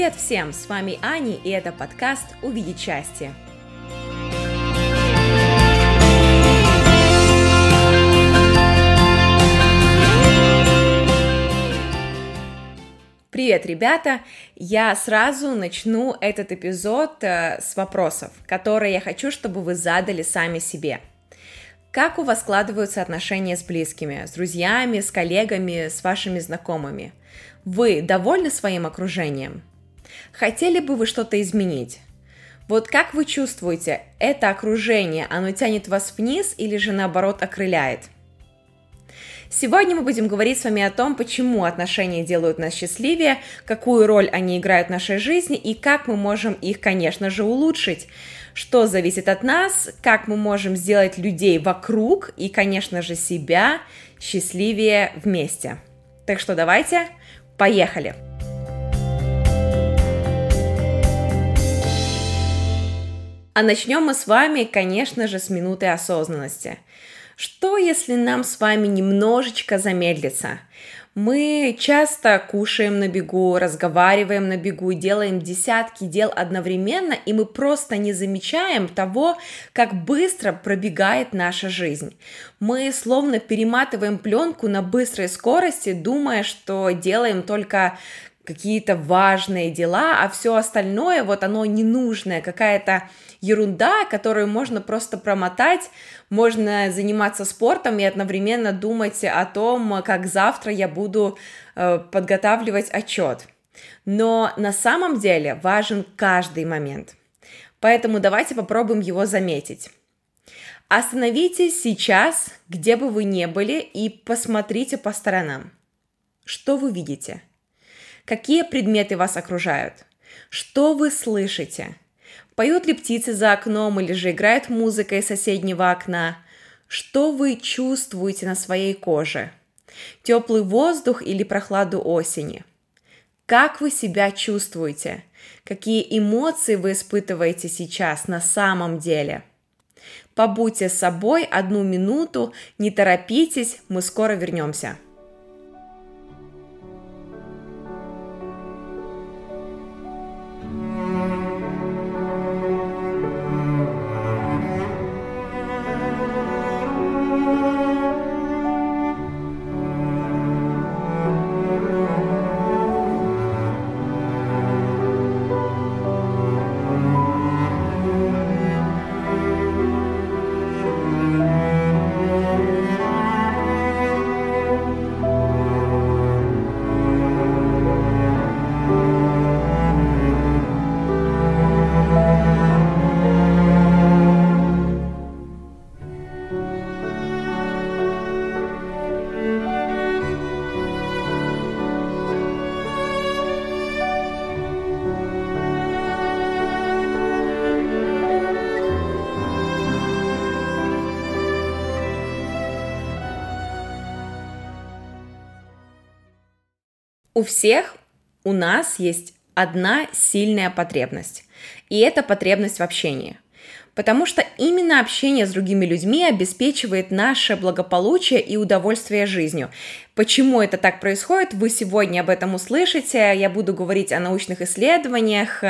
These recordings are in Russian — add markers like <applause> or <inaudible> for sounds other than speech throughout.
Привет всем! С вами Ани, и это подкаст «Увидеть счастье». Привет, ребята! Я сразу начну этот эпизод э, с вопросов, которые я хочу, чтобы вы задали сами себе. Как у вас складываются отношения с близкими, с друзьями, с коллегами, с вашими знакомыми? Вы довольны своим окружением? Хотели бы вы что-то изменить? Вот как вы чувствуете, это окружение, оно тянет вас вниз или же наоборот окрыляет? Сегодня мы будем говорить с вами о том, почему отношения делают нас счастливее, какую роль они играют в нашей жизни и как мы можем их, конечно же, улучшить. Что зависит от нас, как мы можем сделать людей вокруг и, конечно же, себя счастливее вместе. Так что давайте Поехали! А начнем мы с вами, конечно же, с минуты осознанности. Что, если нам с вами немножечко замедлиться? Мы часто кушаем на бегу, разговариваем на бегу, делаем десятки дел одновременно, и мы просто не замечаем того, как быстро пробегает наша жизнь. Мы словно перематываем пленку на быстрой скорости, думая, что делаем только какие-то важные дела, а все остальное, вот оно ненужное, какая-то ерунда, которую можно просто промотать, можно заниматься спортом и одновременно думать о том, как завтра я буду э, подготавливать отчет. Но на самом деле важен каждый момент. Поэтому давайте попробуем его заметить. Остановитесь сейчас, где бы вы ни были, и посмотрите по сторонам. Что вы видите? Какие предметы вас окружают? Что вы слышите? Поют ли птицы за окном или же играет музыка из соседнего окна? Что вы чувствуете на своей коже? Теплый воздух или прохладу осени? Как вы себя чувствуете? Какие эмоции вы испытываете сейчас на самом деле? Побудьте с собой одну минуту, не торопитесь, мы скоро вернемся. У всех у нас есть одна сильная потребность, и это потребность в общении. Потому что именно общение с другими людьми обеспечивает наше благополучие и удовольствие жизнью. Почему это так происходит, вы сегодня об этом услышите. Я буду говорить о научных исследованиях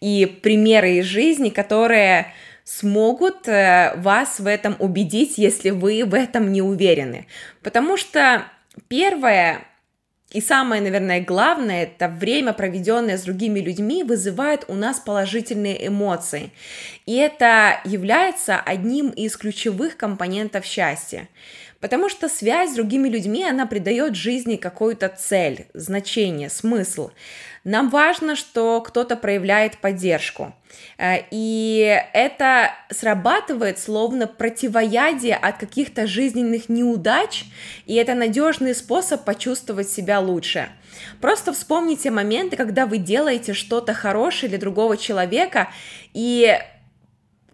и примеры из жизни, которые смогут э, вас в этом убедить, если вы в этом не уверены. Потому что первое, и самое, наверное, главное, это время, проведенное с другими людьми, вызывает у нас положительные эмоции. И это является одним из ключевых компонентов счастья. Потому что связь с другими людьми, она придает жизни какую-то цель, значение, смысл. Нам важно, что кто-то проявляет поддержку. Э, и это срабатывает словно противоядие от каких-то жизненных неудач, и это надежный способ почувствовать себя лучше. Просто вспомните моменты, когда вы делаете что-то хорошее для другого человека, и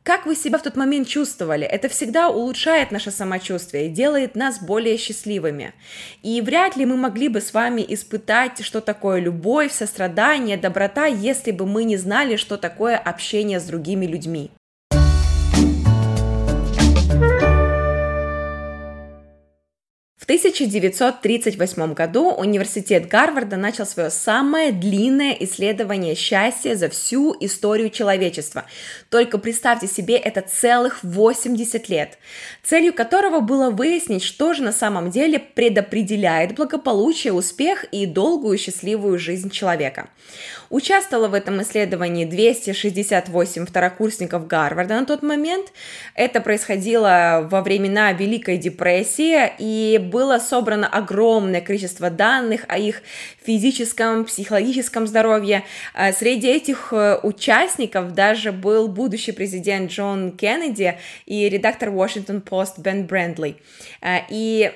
как вы себя в тот момент чувствовали? Это всегда улучшает наше самочувствие, делает нас более счастливыми. И вряд ли мы могли бы с вами испытать, что такое любовь, сострадание, доброта, если бы мы не знали, что такое общение с другими людьми. 1938 году университет Гарварда начал свое самое длинное исследование счастья за всю историю человечества. Только представьте себе, это целых 80 лет, целью которого было выяснить, что же на самом деле предопределяет благополучие, успех и долгую счастливую жизнь человека. Участвовало в этом исследовании 268 второкурсников Гарварда на тот момент. Это происходило во времена Великой депрессии, и было собрано огромное количество данных о их физическом, психологическом здоровье. А среди этих э, участников даже был будущий президент Джон Кеннеди и редактор Washington Post Бен Брендли. А, и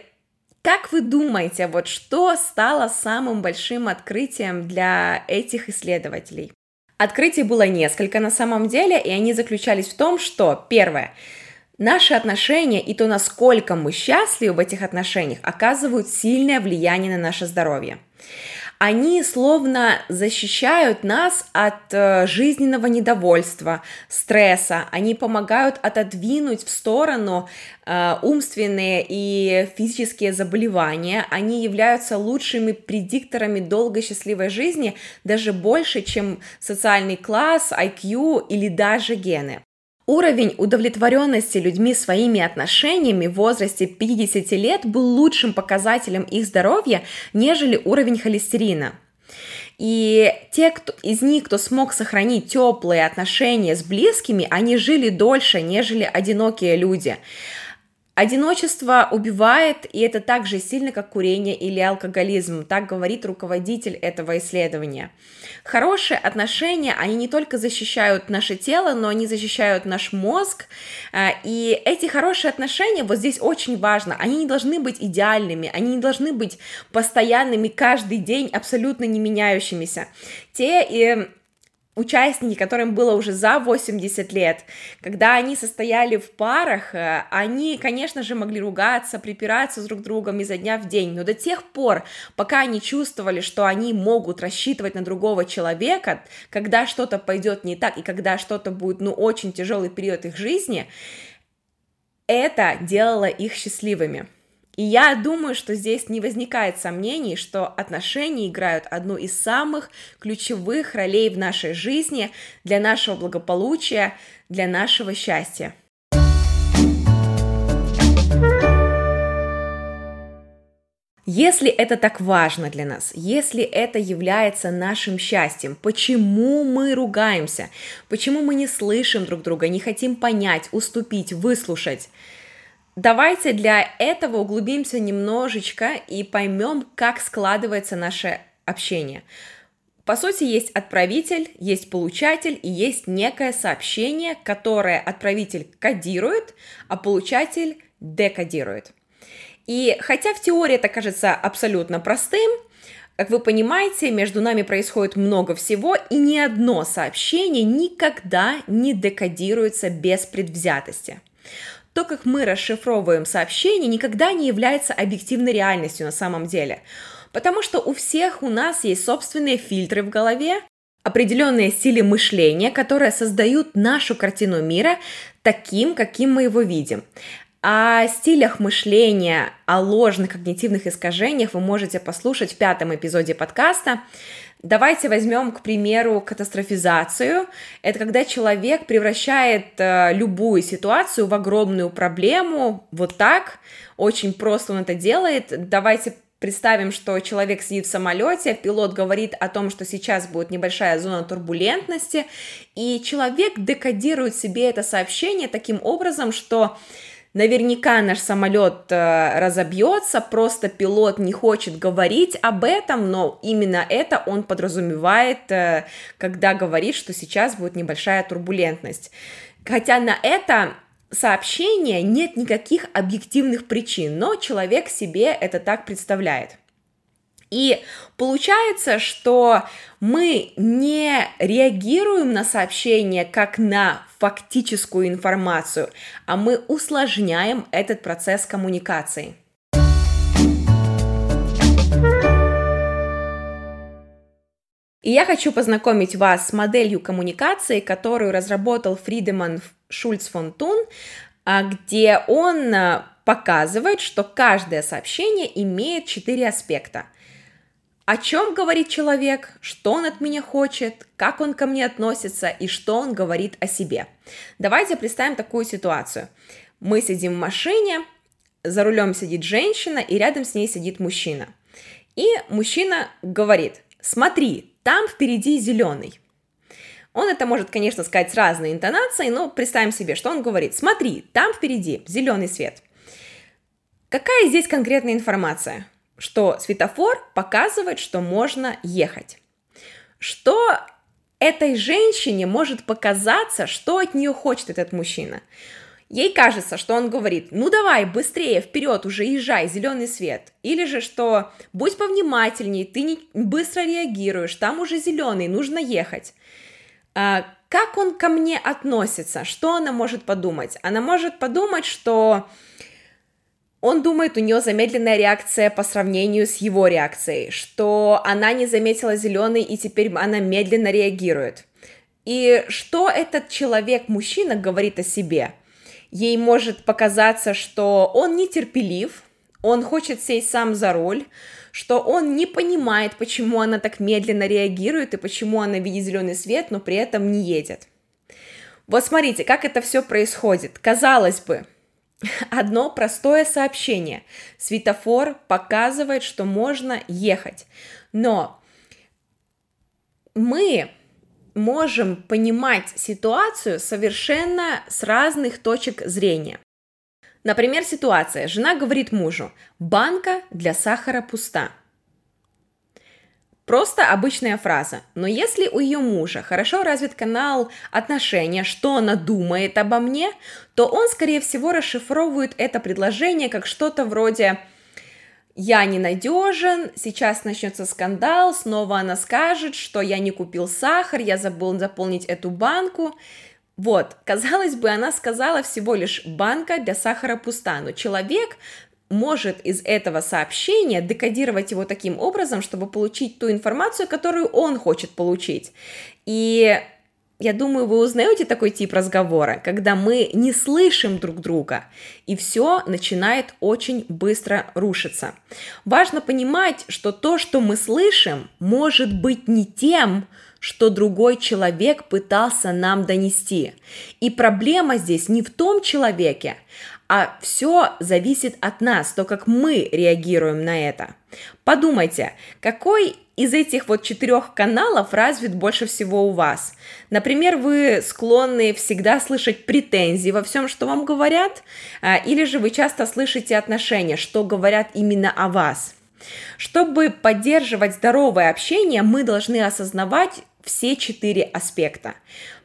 как вы думаете, вот что стало самым большим открытием для этих исследователей? Открытий было несколько на самом деле, и они заключались в том, что, первое, Наши отношения и то, насколько мы счастливы в этих отношениях, оказывают сильное влияние на наше здоровье. Они словно защищают нас от э, жизненного недовольства, стресса, они помогают отодвинуть в сторону э, умственные и физические заболевания, они являются лучшими предикторами долгой счастливой жизни, даже больше, чем социальный класс, IQ или даже гены. Уровень удовлетворенности людьми своими отношениями в возрасте 50 лет был лучшим показателем их здоровья, нежели уровень холестерина. И те кто, из них, кто смог сохранить теплые отношения с близкими, они жили дольше, нежели одинокие люди. Одиночество убивает, и это так же сильно, как курение или алкоголизм, так говорит руководитель этого исследования. Хорошие отношения, они не только защищают наше тело, но они защищают наш мозг, э, и эти хорошие отношения, вот здесь очень важно, они не должны быть идеальными, они не должны быть постоянными каждый день, абсолютно не меняющимися. Те и участники, которым было уже за 80 лет, когда они состояли в парах, э, они, конечно же, могли ругаться, припираться друг с другом изо дня в день, но до тех пор, пока они чувствовали, что они могут рассчитывать на другого человека, когда что-то пойдет не так и когда что-то будет, ну, очень тяжелый период их жизни, это делало их счастливыми. И я думаю, что здесь не возникает сомнений, что отношения играют одну из самых ключевых ролей в нашей жизни для нашего благополучия, для нашего счастья. Если это так важно для нас, если это является нашим счастьем, почему мы ругаемся, почему мы не слышим друг друга, не хотим понять, уступить, выслушать, Давайте для этого углубимся немножечко и поймем, как складывается наше общение. По сути, есть отправитель, есть получатель и есть некое сообщение, которое отправитель кодирует, а получатель декодирует. И хотя в теории это кажется абсолютно простым, как вы понимаете, между нами происходит много всего, и ни одно сообщение никогда не декодируется без предвзятости. То, как мы расшифровываем сообщение, никогда не является объективной реальностью на самом деле. Потому что у всех у нас есть собственные фильтры в голове, определенные стили мышления, которые создают нашу картину мира таким, каким мы его видим. О стилях мышления, о ложных когнитивных искажениях вы можете послушать в пятом эпизоде подкаста. Давайте возьмем, к примеру, катастрофизацию. Это когда человек превращает э, любую ситуацию в огромную проблему. Вот так. Очень просто он это делает. Давайте Представим, что человек сидит в самолете, пилот говорит о том, что сейчас будет небольшая зона турбулентности, и человек декодирует себе это сообщение таким образом, что Наверняка наш самолет э, разобьется, просто пилот не хочет говорить об этом, но именно это он подразумевает, э, когда говорит, что сейчас будет небольшая турбулентность. Хотя на это сообщение нет никаких объективных причин, но человек себе это так представляет. И получается, что мы не реагируем на сообщение как на фактическую информацию, а мы усложняем этот процесс коммуникации. И я хочу познакомить вас с моделью коммуникации, которую разработал Фридеман Шульц фон Тун, а, где он а, показывает, что каждое сообщение имеет четыре аспекта. О чем говорит человек, что он от меня хочет, как он ко мне относится и что он говорит о себе. Давайте представим такую ситуацию. Мы сидим в машине, за рулем сидит женщина, и рядом с ней сидит мужчина. И мужчина говорит, смотри, там впереди зеленый. Он это может, конечно, сказать с разной интонацией, но представим себе, что он говорит, смотри, там впереди зеленый свет. Какая здесь конкретная информация? Что светофор показывает, что можно ехать. Что этой женщине может показаться, что от нее хочет этот мужчина. Ей кажется, что он говорит, ну давай, быстрее, вперед, уже езжай, зеленый свет. Или же, что будь повнимательней, ты не быстро реагируешь, там уже зеленый, нужно ехать. А, как он ко мне относится? Что она может подумать? Она может подумать, что он думает, у нее замедленная реакция по сравнению с его реакцией, что она не заметила зеленый и теперь она медленно реагирует. И что этот человек, мужчина, говорит о себе? Ей может показаться, что он нетерпелив, он хочет сесть сам за руль, что он не понимает, почему она так медленно реагирует и почему она видит зеленый свет, но при этом не едет. Вот смотрите, как это все происходит. Казалось бы, <laughs> одно простое сообщение. Светофор показывает, что можно ехать. Но мы можем понимать ситуацию совершенно с разных точек зрения. Например, ситуация. Жена говорит мужу, банка для сахара пуста. Просто обычная фраза. Но если у ее мужа хорошо развит канал отношения, что она думает обо мне, то он, скорее всего, расшифровывает это предложение как что-то вроде «Я ненадежен, сейчас начнется скандал, снова она скажет, что я не купил сахар, я забыл заполнить эту банку». Вот, казалось бы, она сказала всего лишь «банка для сахара пуста», но человек может из этого сообщения декодировать его таким образом, чтобы получить ту информацию, которую он хочет получить. И я думаю, вы узнаете такой тип разговора, когда мы не слышим друг друга, и все начинает очень быстро рушиться. Важно понимать, что то, что мы слышим, может быть не тем, что другой человек пытался нам донести. И проблема здесь не в том человеке, а все зависит от нас, то, как мы реагируем на это. Подумайте, какой из этих вот четырех каналов развит больше всего у вас? Например, вы склонны всегда слышать претензии во всем, что вам говорят, а, или же вы часто слышите отношения, что говорят именно о вас – чтобы поддерживать здоровое общение, мы должны осознавать, все четыре аспекта.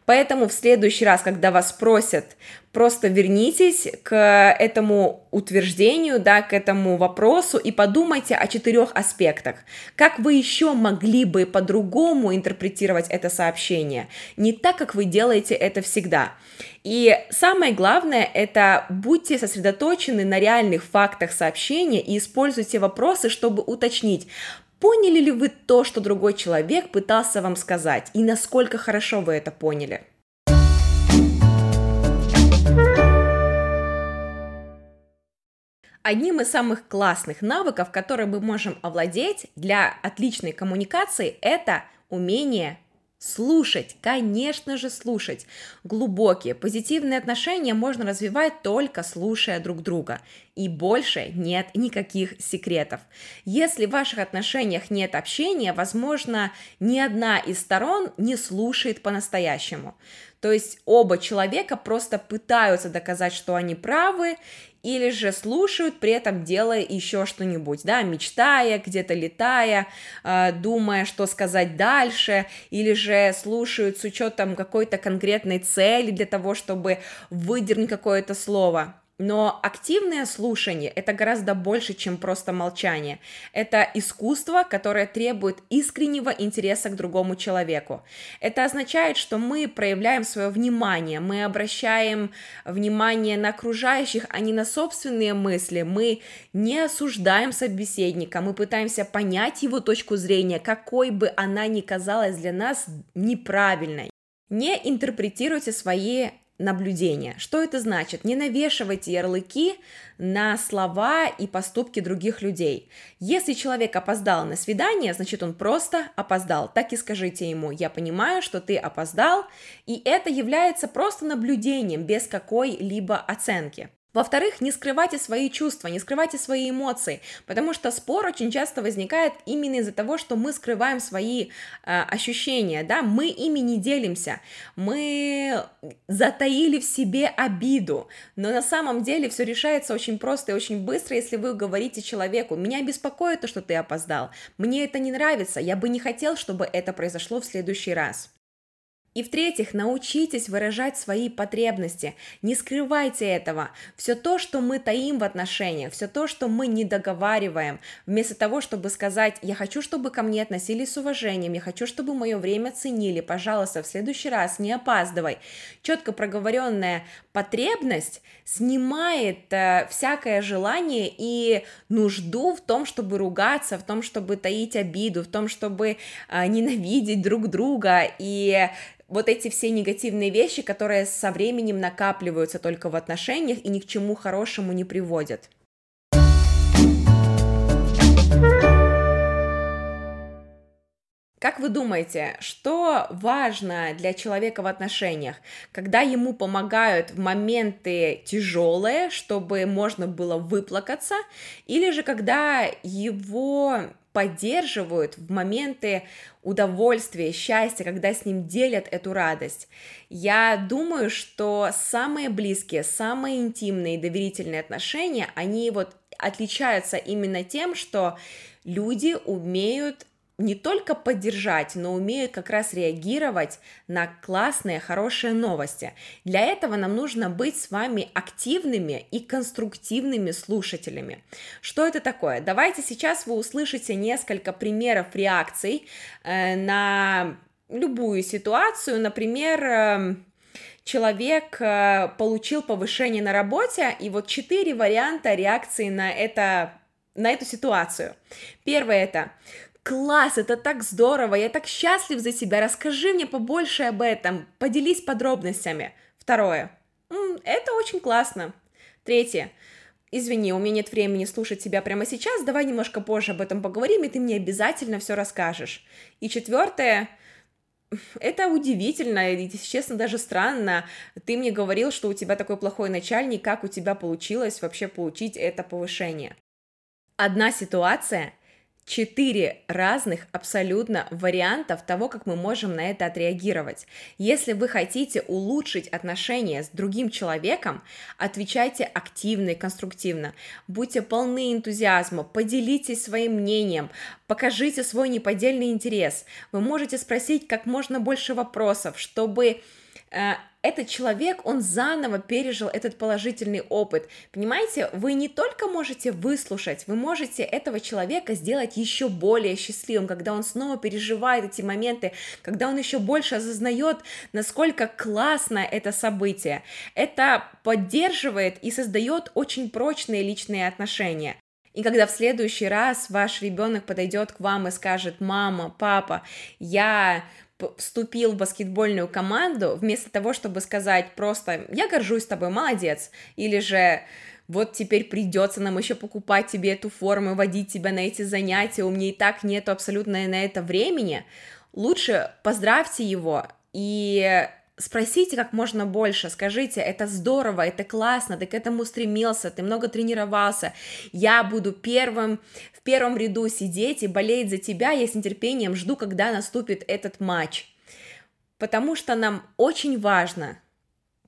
Поэтому в следующий раз, когда вас спросят, просто вернитесь к этому утверждению, да, к этому вопросу и подумайте о четырех аспектах. Как вы еще могли бы по-другому интерпретировать это сообщение, не так, как вы делаете это всегда. И самое главное, это будьте сосредоточены на реальных фактах сообщения и используйте вопросы, чтобы уточнить, Поняли ли вы то, что другой человек пытался вам сказать, и насколько хорошо вы это поняли? Одним из самых классных навыков, которые мы можем овладеть для отличной коммуникации, это умение Слушать, конечно же, слушать. Глубокие, позитивные отношения можно развивать только слушая друг друга. И больше нет никаких секретов. Если в ваших отношениях нет общения, возможно, ни одна из сторон не слушает по-настоящему. То есть оба человека просто пытаются доказать, что они правы, или же слушают, при этом делая еще что-нибудь, да, мечтая, где-то летая, э, думая, что сказать дальше, или же слушают с учетом какой-то конкретной цели для того, чтобы выдернуть какое-то слово. Но активное слушание – это гораздо больше, чем просто молчание. Это искусство, которое требует искреннего интереса к другому человеку. Это означает, что мы проявляем свое внимание, мы обращаем внимание на окружающих, а не на собственные мысли. Мы не осуждаем собеседника, мы пытаемся понять его точку зрения, какой бы она ни казалась для нас неправильной. Не интерпретируйте свои наблюдение. Что это значит? Не навешивайте ярлыки на слова и поступки других людей. Если человек опоздал на свидание, значит он просто опоздал. Так и скажите ему, я понимаю, что ты опоздал, и это является просто наблюдением без какой-либо оценки. Во-вторых, не скрывайте свои чувства, не скрывайте свои эмоции, потому что спор очень часто возникает именно из-за того, что мы скрываем свои э, ощущения, да, мы ими не делимся, мы затаили в себе обиду, но на самом деле все решается очень просто и очень быстро, если вы говорите человеку, меня беспокоит то, что ты опоздал, мне это не нравится, я бы не хотел, чтобы это произошло в следующий раз. И в-третьих, научитесь выражать свои потребности, не скрывайте этого. Все то, что мы таим в отношениях, все то, что мы не договариваем, вместо того, чтобы сказать, я хочу, чтобы ко мне относились с уважением, я хочу, чтобы мое время ценили, пожалуйста, в следующий раз не опаздывай. Четко проговоренная потребность снимает э, всякое желание и нужду в том, чтобы ругаться, в том, чтобы таить обиду, в том, чтобы э, ненавидеть друг друга и вот эти все негативные вещи, которые со временем накапливаются только в отношениях и ни к чему хорошему не приводят. Как вы думаете, что важно для человека в отношениях, когда ему помогают в моменты тяжелые, чтобы можно было выплакаться, или же когда его поддерживают в моменты удовольствия, счастья, когда с ним делят эту радость. Я думаю, что самые близкие, самые интимные и доверительные отношения, они вот отличаются именно тем, что люди умеют не только поддержать, но умеют как раз реагировать на классные, хорошие новости. Для этого нам нужно быть с вами активными и конструктивными слушателями. Что это такое? Давайте сейчас вы услышите несколько примеров реакций э, на любую ситуацию. Например, э, человек э, получил повышение на работе, и вот четыре варианта реакции на это на эту ситуацию. Первое это класс, это так здорово, я так счастлив за тебя, расскажи мне побольше об этом, поделись подробностями. Второе, это очень классно. Третье, извини, у меня нет времени слушать тебя прямо сейчас, давай немножко позже об этом поговорим, и ты мне обязательно все расскажешь. И четвертое, это удивительно, и, честно, даже странно. Ты мне говорил, что у тебя такой плохой начальник, как у тебя получилось вообще получить это повышение? Одна ситуация — четыре разных абсолютно вариантов того, как мы можем на это отреагировать. Если вы хотите улучшить отношения с другим человеком, отвечайте активно и конструктивно, будьте полны энтузиазма, поделитесь своим мнением, покажите свой неподдельный интерес. Вы можете спросить как можно больше вопросов, чтобы э, этот человек, он заново пережил этот положительный опыт. Понимаете, вы не только можете выслушать, вы можете этого человека сделать еще более счастливым, когда он снова переживает эти моменты, когда он еще больше осознает, насколько классно это событие. Это поддерживает и создает очень прочные личные отношения. И когда в следующий раз ваш ребенок подойдет к вам и скажет, мама, папа, я вступил в баскетбольную команду, вместо того, чтобы сказать просто «я горжусь тобой, молодец», или же вот теперь придется нам еще покупать тебе эту форму, водить тебя на эти занятия, у меня и так нету абсолютно на это времени, лучше поздравьте его и спросите как можно больше, скажите, это здорово, это классно, ты к этому стремился, ты много тренировался, я буду первым, в первом ряду сидеть и болеть за тебя, я с нетерпением жду, когда наступит этот матч. Потому что нам очень важно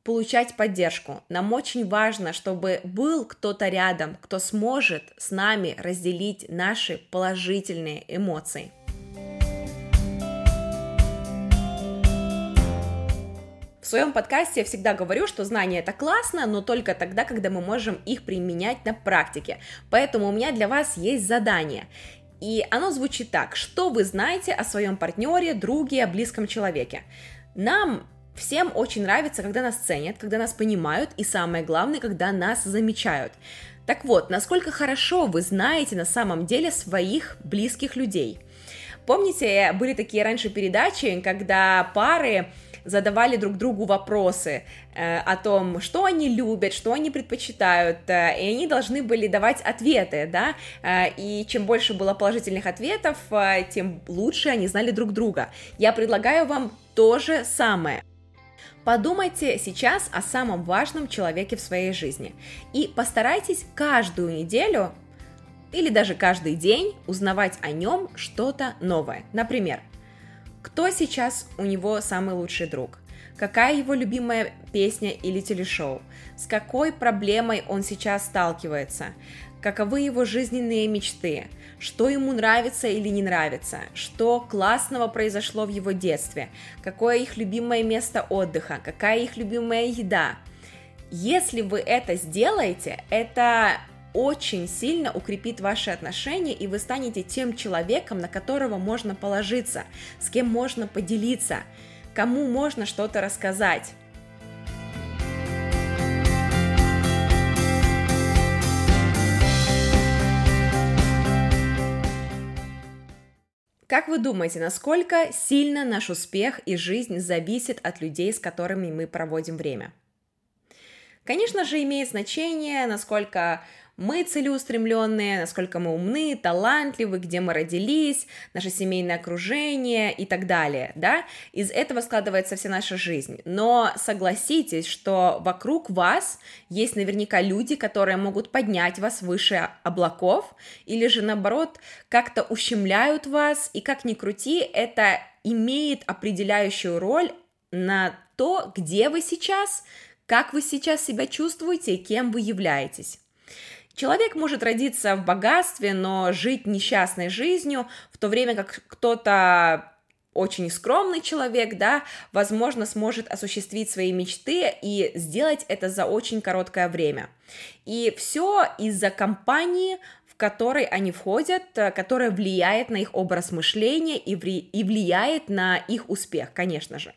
получать поддержку. Нам очень важно, чтобы был кто-то рядом, кто сможет с нами разделить наши положительные эмоции. В своем подкасте я всегда говорю, что знания это классно, но только тогда, когда мы можем их применять на практике. Поэтому у меня для вас есть задание. И оно звучит так, что вы знаете о своем партнере, друге, о близком человеке. Нам Всем очень нравится, когда нас ценят, когда нас понимают и самое главное, когда нас замечают. Так вот, насколько хорошо вы знаете на самом деле своих близких людей. Помните, были такие раньше передачи, когда пары задавали друг другу вопросы э, о том, что они любят, что они предпочитают, э, и они должны были давать ответы, да, э, и чем больше было положительных ответов, э, тем лучше они знали друг друга. Я предлагаю вам то же самое. Подумайте сейчас о самом важном человеке в своей жизни и постарайтесь каждую неделю или даже каждый день узнавать о нем что-то новое. Например, кто сейчас у него самый лучший друг? Какая его любимая песня или телешоу? С какой проблемой он сейчас сталкивается? Каковы его жизненные мечты? Что ему нравится или не нравится? Что классного произошло в его детстве? Какое их любимое место отдыха? Какая их любимая еда? Если вы это сделаете, это очень сильно укрепит ваши отношения, и вы станете тем человеком, на которого можно положиться, с кем можно поделиться, кому можно что-то рассказать. Как вы думаете, насколько сильно наш успех и жизнь зависит от людей, с которыми мы проводим время? Конечно же, имеет значение, насколько мы целеустремленные, насколько мы умны, талантливы, где мы родились, наше семейное окружение и так далее, да, из этого складывается вся наша жизнь. Но согласитесь, что вокруг вас есть наверняка люди, которые могут поднять вас выше облаков, или же наоборот как-то ущемляют вас, и как ни крути, это имеет определяющую роль на то, где вы сейчас, как вы сейчас себя чувствуете и кем вы являетесь. Человек может родиться в богатстве, но жить несчастной жизнью, в то время как кто-то очень скромный человек, да, возможно, сможет осуществить свои мечты и сделать это за очень короткое время. И все из-за компании, в которой они входят, которая влияет на их образ мышления и влияет на их успех, конечно же.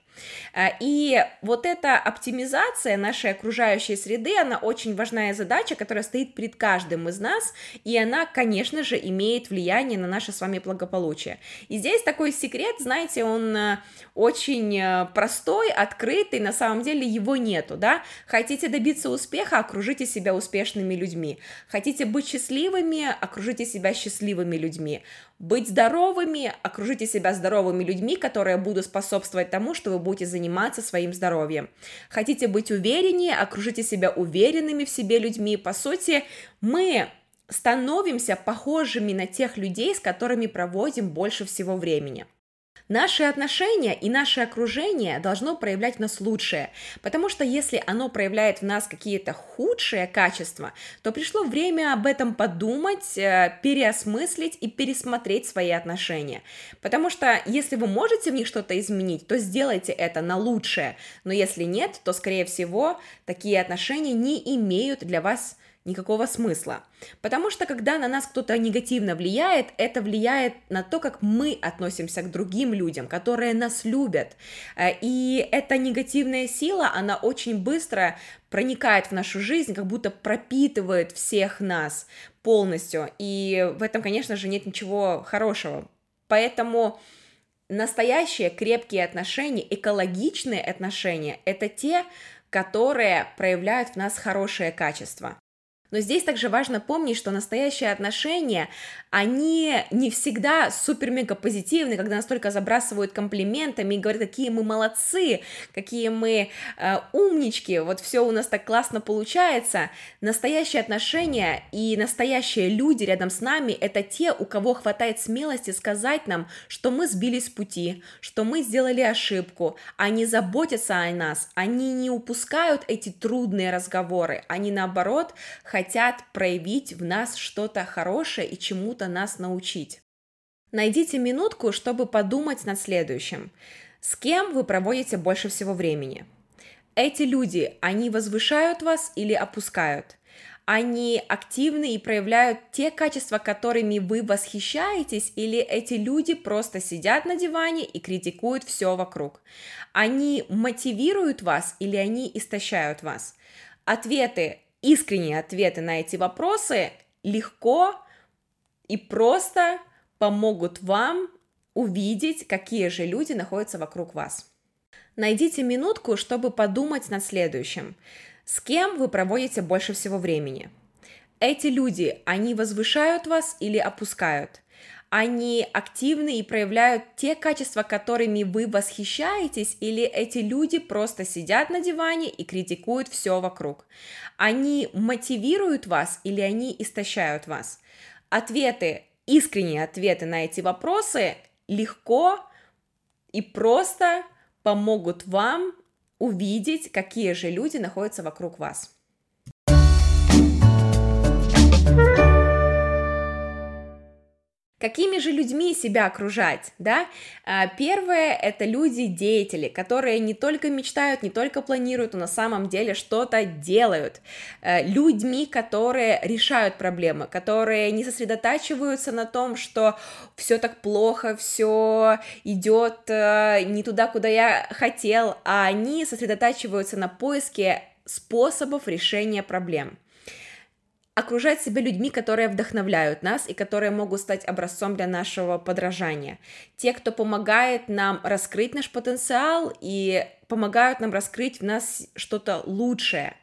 Э, и вот эта оптимизация нашей окружающей среды, она очень важная задача, которая стоит перед каждым из нас, и она, конечно же, имеет влияние на наше с вами благополучие. И здесь такой секрет, знаете, он э, очень э, простой, открытый, на самом деле его нету, да? Хотите добиться успеха, окружите себя успешными людьми. Хотите быть счастливыми, окружите себя счастливыми людьми. Быть здоровыми, окружите себя здоровыми людьми, которые будут способствовать тому, что вы будете заниматься своим здоровьем. Хотите быть увереннее, окружите себя уверенными в себе людьми. По сути, мы становимся похожими на тех людей, с которыми проводим больше всего времени. Наши отношения и наше окружение должно проявлять в нас лучшее, потому что если оно проявляет в нас какие-то худшие качества, то пришло время об этом подумать, э, переосмыслить и пересмотреть свои отношения. Потому что если вы можете в них что-то изменить, то сделайте это на лучшее, но если нет, то, скорее всего, такие отношения не имеют для вас никакого смысла. Потому что когда на нас кто-то негативно влияет, это влияет на то, как мы относимся к другим людям, которые нас любят. Э, и эта негативная сила, она очень быстро проникает в нашу жизнь, как будто пропитывает всех нас полностью. И в этом, конечно же, нет ничего хорошего. Поэтому настоящие крепкие отношения, экологичные отношения, это те, которые проявляют в нас хорошее качество. Но здесь также важно помнить, что настоящие отношения, они не всегда супер-мега позитивны, когда настолько забрасывают комплиментами и говорят, какие мы молодцы, какие мы э, умнички, вот все у нас так классно получается. Настоящие отношения и настоящие люди рядом с нами – это те, у кого хватает смелости сказать нам, что мы сбились с пути, что мы сделали ошибку, они заботятся о нас, они не упускают эти трудные разговоры, они наоборот хотят хотят проявить в нас что-то хорошее и чему-то нас научить. Найдите минутку, чтобы подумать над следующим. С кем вы проводите больше всего времени? Эти люди, они возвышают вас или опускают? Они активны и проявляют те качества, которыми вы восхищаетесь, или эти люди просто сидят на диване и критикуют все вокруг? Они мотивируют вас или они истощают вас? Ответы искренние ответы на эти вопросы легко и просто помогут вам увидеть, какие же люди находятся вокруг вас. Найдите минутку, чтобы подумать над следующим. С кем вы проводите больше всего времени? Эти люди, они возвышают вас или опускают? Они активны и проявляют те качества, которыми вы восхищаетесь, или эти люди просто сидят на диване и критикуют все вокруг? Они мотивируют вас или они истощают вас? Ответы, искренние ответы на эти вопросы легко и просто помогут вам увидеть, какие же люди находятся вокруг вас. Какими же людьми себя окружать, да? А, первое – это люди-деятели, которые не только мечтают, не только планируют, но на самом деле что-то делают. Э, людьми, которые решают проблемы, которые не сосредотачиваются на том, что все так плохо, все идет э, не туда, куда я хотел, а они сосредотачиваются на поиске способов решения проблем окружать себя людьми, которые вдохновляют нас и которые могут стать образцом для нашего подражания. Те, кто помогает нам раскрыть наш потенциал и помогают нам раскрыть в нас что-то лучшее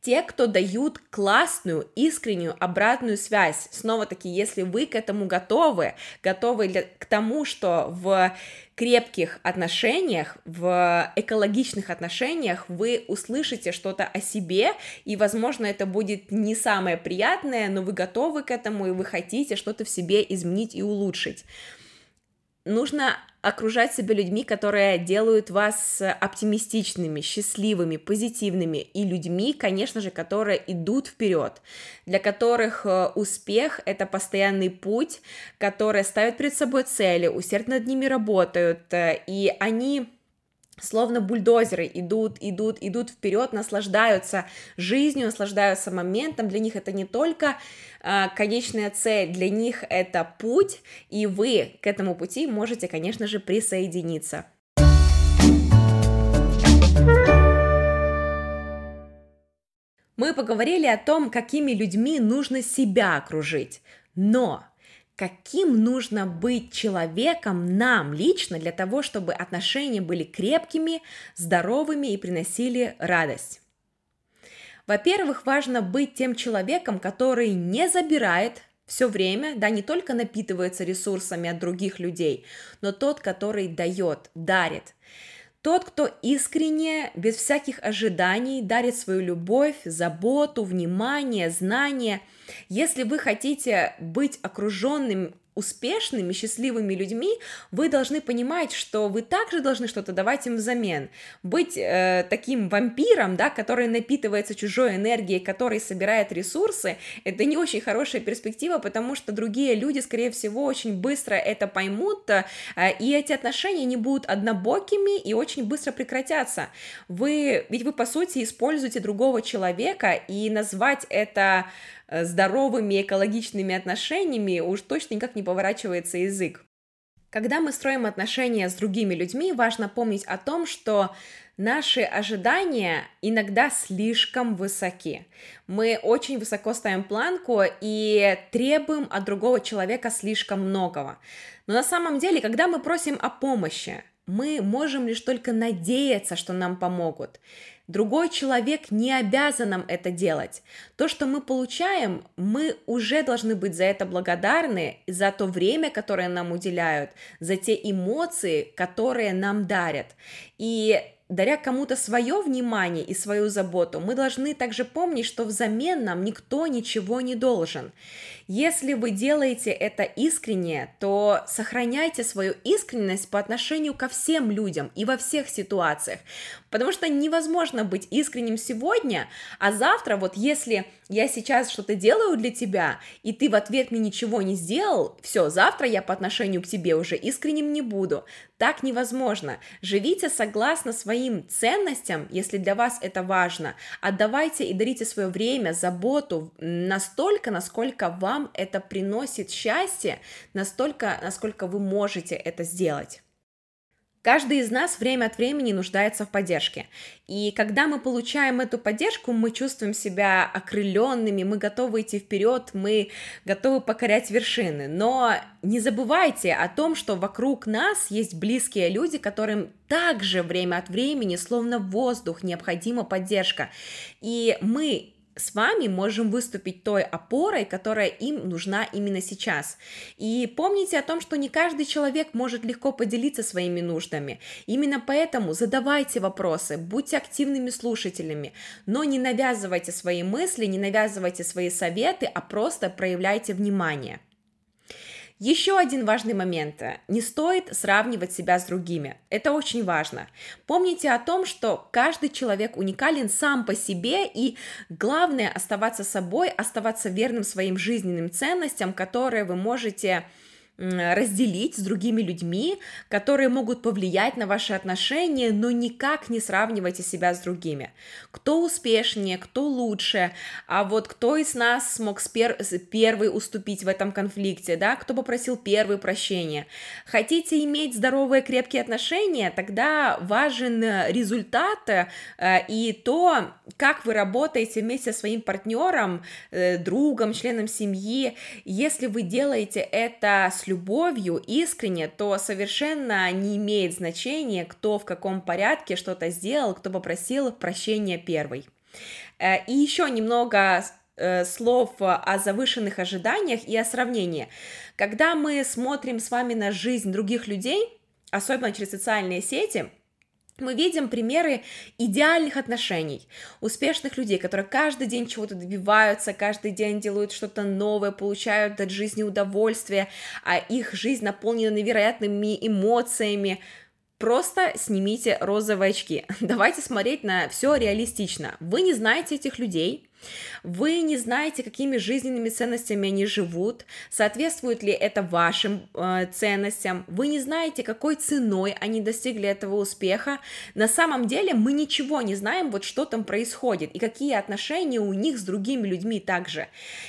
те, кто дают классную, искреннюю обратную связь. Снова-таки, если вы к этому готовы, готовы для, к тому, что в крепких отношениях, в экологичных отношениях вы услышите что-то о себе, и, возможно, это будет не самое приятное, но вы готовы к этому, и вы хотите что-то в себе изменить и улучшить нужно окружать себя людьми, которые делают вас оптимистичными, счастливыми, позитивными и людьми, конечно же, которые идут вперед, для которых э, успех это постоянный путь, которые ставят перед собой цели, усердно над ними работают, э, и они словно бульдозеры идут, идут, идут вперед, наслаждаются жизнью, наслаждаются моментом. Для них это не только э, конечная цель, для них это путь, и вы к этому пути можете, конечно же, присоединиться. Мы поговорили о том, какими людьми нужно себя окружить, но каким нужно быть человеком нам лично для того, чтобы отношения были крепкими, здоровыми и приносили радость. Во-первых, важно быть тем человеком, который не забирает все время, да, не только напитывается ресурсами от других людей, но тот, который дает, дарит. Тот, кто искренне, без всяких ожиданий, дарит свою любовь, заботу, внимание, знания. Если вы хотите быть окруженным успешными, счастливыми людьми, вы должны понимать, что вы также должны что-то давать им взамен. Быть э, таким вампиром, да, который напитывается чужой энергией, который собирает ресурсы, это не очень хорошая перспектива, потому что другие люди, скорее всего, очень быстро это поймут, э, и эти отношения не будут однобокими и очень быстро прекратятся. Вы, ведь вы, по сути, используете другого человека, и назвать это здоровыми экологичными отношениями уж точно никак не поворачивается язык. Когда мы строим отношения с другими людьми, важно помнить о том, что наши ожидания иногда слишком высоки. Мы очень высоко ставим планку и требуем от другого человека слишком многого. Но на самом деле, когда мы просим о помощи, мы можем лишь только надеяться, что нам помогут. Другой человек не обязан нам это делать. То, что мы получаем, мы уже должны быть за это благодарны, за то время, которое нам уделяют, за те эмоции, которые нам дарят. И даря кому-то свое внимание и свою заботу, мы должны также помнить, что взамен нам никто ничего не должен. Если вы делаете это искренне, то сохраняйте свою искренность по отношению ко всем людям и во всех ситуациях, потому что невозможно быть искренним сегодня, а завтра вот если я сейчас что-то делаю для тебя, и ты в ответ мне ничего не сделал, все, завтра я по отношению к тебе уже искренним не буду. Так невозможно. Живите согласно своим ценностям, если для вас это важно. Отдавайте и дарите свое время, заботу настолько, насколько вам это приносит счастье, настолько, насколько вы можете это сделать. Каждый из нас время от времени нуждается в поддержке. И когда мы получаем эту поддержку, мы чувствуем себя окрыленными, мы готовы идти вперед, мы готовы покорять вершины. Но не забывайте о том, что вокруг нас есть близкие люди, которым также время от времени, словно воздух, необходима поддержка. И мы с вами можем выступить той опорой, которая им нужна именно сейчас. И помните о том, что не каждый человек может легко поделиться своими нуждами. Именно поэтому задавайте вопросы, будьте активными слушателями, но не навязывайте свои мысли, не навязывайте свои советы, а просто проявляйте внимание. Еще один важный момент. Не стоит сравнивать себя с другими. Это очень важно. Помните о том, что каждый человек уникален сам по себе, и главное оставаться собой, оставаться верным своим жизненным ценностям, которые вы можете разделить с другими людьми, которые могут повлиять на ваши отношения, но никак не сравнивайте себя с другими. Кто успешнее, кто лучше, а вот кто из нас смог спер- первый уступить в этом конфликте, да, кто попросил первый прощения. Хотите иметь здоровые крепкие отношения, тогда важен результат э, и то, как вы работаете вместе со своим партнером, э, другом, членом семьи. Если вы делаете это с любовью, искренне, то совершенно не имеет значения, кто в каком порядке что-то сделал, кто попросил прощения первый. Э, и еще немного э, слов о завышенных ожиданиях и о сравнении. Когда мы смотрим с вами на жизнь других людей, особенно через социальные сети, мы видим примеры идеальных отношений, успешных людей, которые каждый день чего-то добиваются, каждый день делают что-то новое, получают от жизни удовольствие, а их жизнь наполнена невероятными эмоциями. Просто снимите розовые очки. <laughs> Давайте смотреть на все реалистично. Вы не знаете этих людей, вы не знаете, какими жизненными ценностями они живут, соответствует ли это вашим э, ценностям, вы не знаете, какой ценой они достигли этого успеха. На самом деле мы ничего не знаем, вот что там происходит и какие отношения у них с другими людьми также.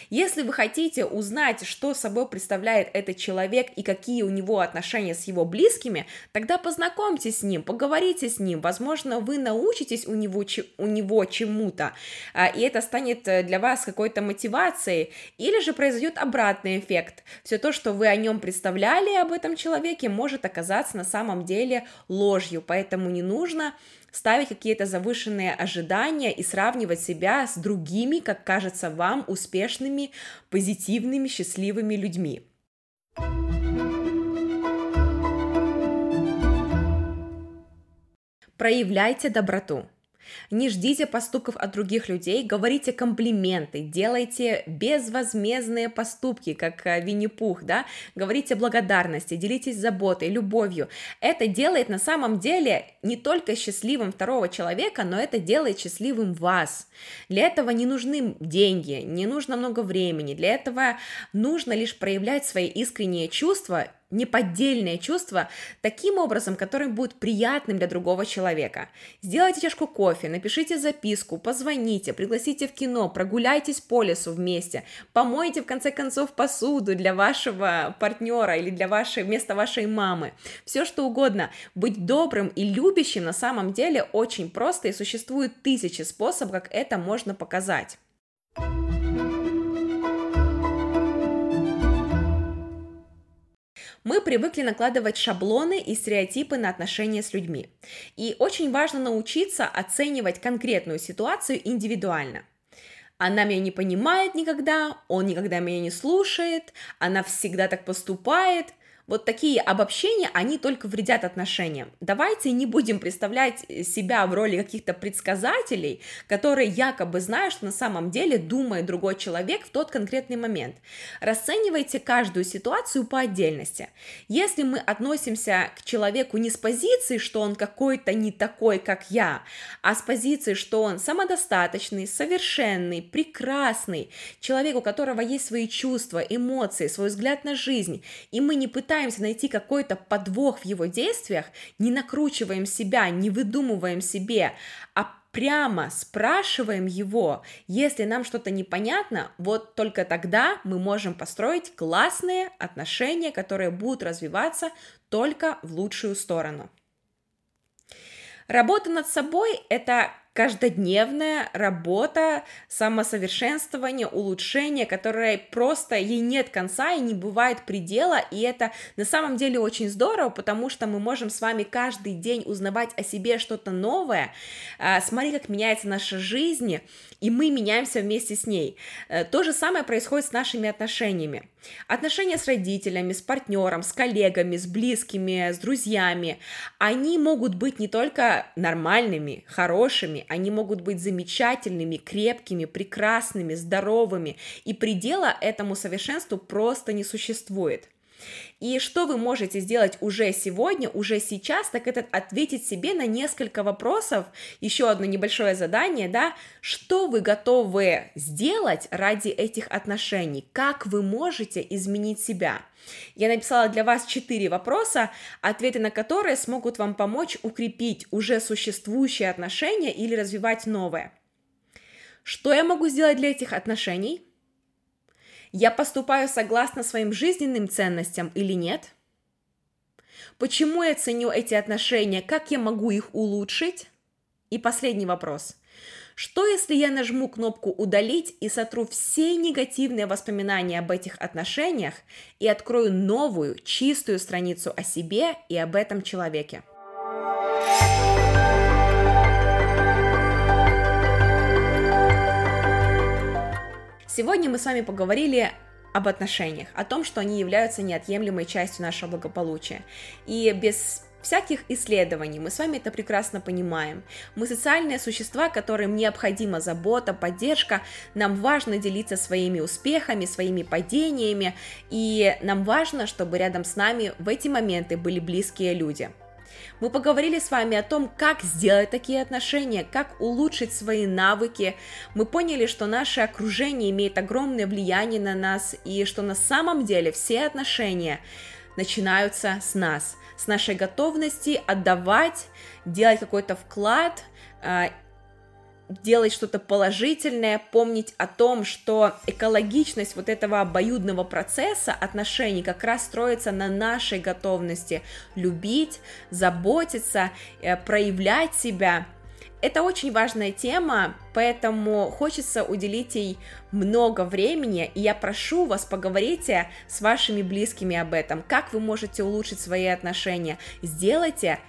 Если вы хотите узнать, что собой представляет этот человек и какие у него отношения с его близкими, тогда познакомьтесь с ним, поговорите с ним, возможно, вы научитесь у него, у него чему-то, а, и это станет станет э, для вас какой-то мотивацией, или же произойдет обратный эффект. Все то, что вы о нем представляли об этом человеке, может оказаться на самом деле ложью, поэтому не нужно ставить какие-то завышенные ожидания и сравнивать себя с другими, как кажется вам, успешными, позитивными, счастливыми людьми. Проявляйте доброту. Не ждите поступков от других людей, говорите комплименты, делайте безвозмездные поступки, как э, Винни-Пух, да, говорите благодарности, делитесь заботой, любовью. Это делает на самом деле не только счастливым второго человека, но это делает счастливым вас. Для этого не нужны деньги, не нужно много времени, для этого нужно лишь проявлять свои искренние чувства неподдельное чувство таким образом, которым будет приятным для другого человека. Сделайте чашку кофе, напишите записку, позвоните, пригласите в кино, прогуляйтесь по лесу вместе, помойте в конце концов посуду для вашего партнера или для вашей, вместо вашей мамы. Все что угодно. Быть добрым и любящим на самом деле очень просто и существует тысячи способов, как это можно показать. Мы привыкли накладывать шаблоны и стереотипы на отношения с людьми. И очень важно научиться оценивать конкретную ситуацию индивидуально. Она меня не понимает никогда, он никогда меня не слушает, она всегда так поступает – вот такие обобщения, они только вредят отношениям. Давайте не будем представлять себя в роли каких-то предсказателей, которые якобы знают, что на самом деле думает другой человек в тот конкретный момент. Расценивайте каждую ситуацию по отдельности. Если мы относимся к человеку не с позиции, что он какой-то не такой, как я, а с позиции, что он самодостаточный, совершенный, прекрасный, человек, у которого есть свои чувства, эмоции, свой взгляд на жизнь, и мы не пытаемся пытаемся найти какой-то подвох в его действиях, не накручиваем себя, не выдумываем себе, а прямо спрашиваем его, если нам что-то непонятно, вот только тогда мы можем построить классные отношения, которые будут развиваться только в лучшую сторону. Работа над собой – это каждодневная работа, самосовершенствование, улучшение, которое просто ей нет конца и не бывает предела, и это на самом деле очень здорово, потому что мы можем с вами каждый день узнавать о себе что-то новое, а, смотри, как меняется наша жизнь, и мы меняемся вместе с ней. Э, то же самое происходит с нашими отношениями. Отношения с родителями, с партнером, с коллегами, с близкими, с друзьями, они могут быть не только нормальными, хорошими, они могут быть замечательными, крепкими, прекрасными, здоровыми, и предела этому совершенству просто не существует. И что вы можете сделать уже сегодня, уже сейчас, так это ответить себе на несколько вопросов, еще одно небольшое задание, да, что вы готовы сделать ради этих отношений, как вы можете изменить себя. Я написала для вас четыре вопроса, ответы на которые смогут вам помочь укрепить уже существующие отношения или развивать новые. Что я могу сделать для этих отношений? Я поступаю согласно своим жизненным ценностям или нет? Почему я ценю эти отношения? Как я могу их улучшить? И последний вопрос. Что если я нажму кнопку «Удалить» и сотру все негативные воспоминания об этих отношениях и открою новую, чистую страницу о себе и об этом человеке? Сегодня мы с вами поговорили об отношениях, о том, что они являются неотъемлемой частью нашего благополучия. И без всяких исследований, мы с вами это прекрасно понимаем. Мы социальные существа, которым необходима забота, поддержка, нам важно делиться своими успехами, своими падениями, и нам важно, чтобы рядом с нами в эти моменты были близкие люди – мы поговорили с вами о том, как сделать такие отношения, как улучшить свои навыки. Мы поняли, что наше окружение имеет огромное влияние на нас и что на самом деле все отношения начинаются с нас, с нашей готовности отдавать, делать какой-то вклад а, делать что-то положительное, помнить о том, что экологичность вот этого обоюдного процесса отношений как раз строится на нашей готовности любить, заботиться, э, проявлять себя. Это очень важная тема, поэтому хочется уделить ей много времени, и я прошу вас, поговорите с вашими близкими об этом, как вы можете улучшить свои отношения, сделайте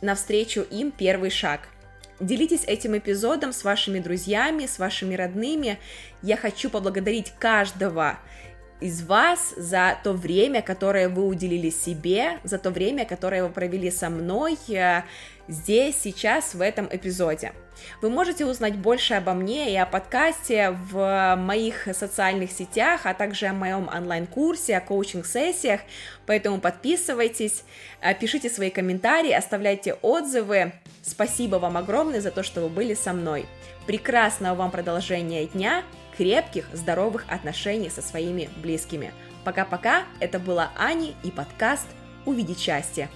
навстречу им первый шаг – Делитесь этим эпизодом с вашими друзьями, с вашими родными. Я хочу поблагодарить каждого из вас за то время, которое вы уделили себе, за то время, которое вы провели со мной здесь, сейчас, в этом эпизоде. Вы можете узнать больше обо мне и о подкасте в моих социальных сетях, а также о моем онлайн-курсе, о коучинг-сессиях, поэтому подписывайтесь, э, пишите свои комментарии, оставляйте отзывы. Спасибо вам огромное за то, что вы были со мной. Прекрасного вам продолжения дня, крепких, здоровых отношений со своими близкими. Пока-пока, это была Ани и подкаст «Увидеть счастье».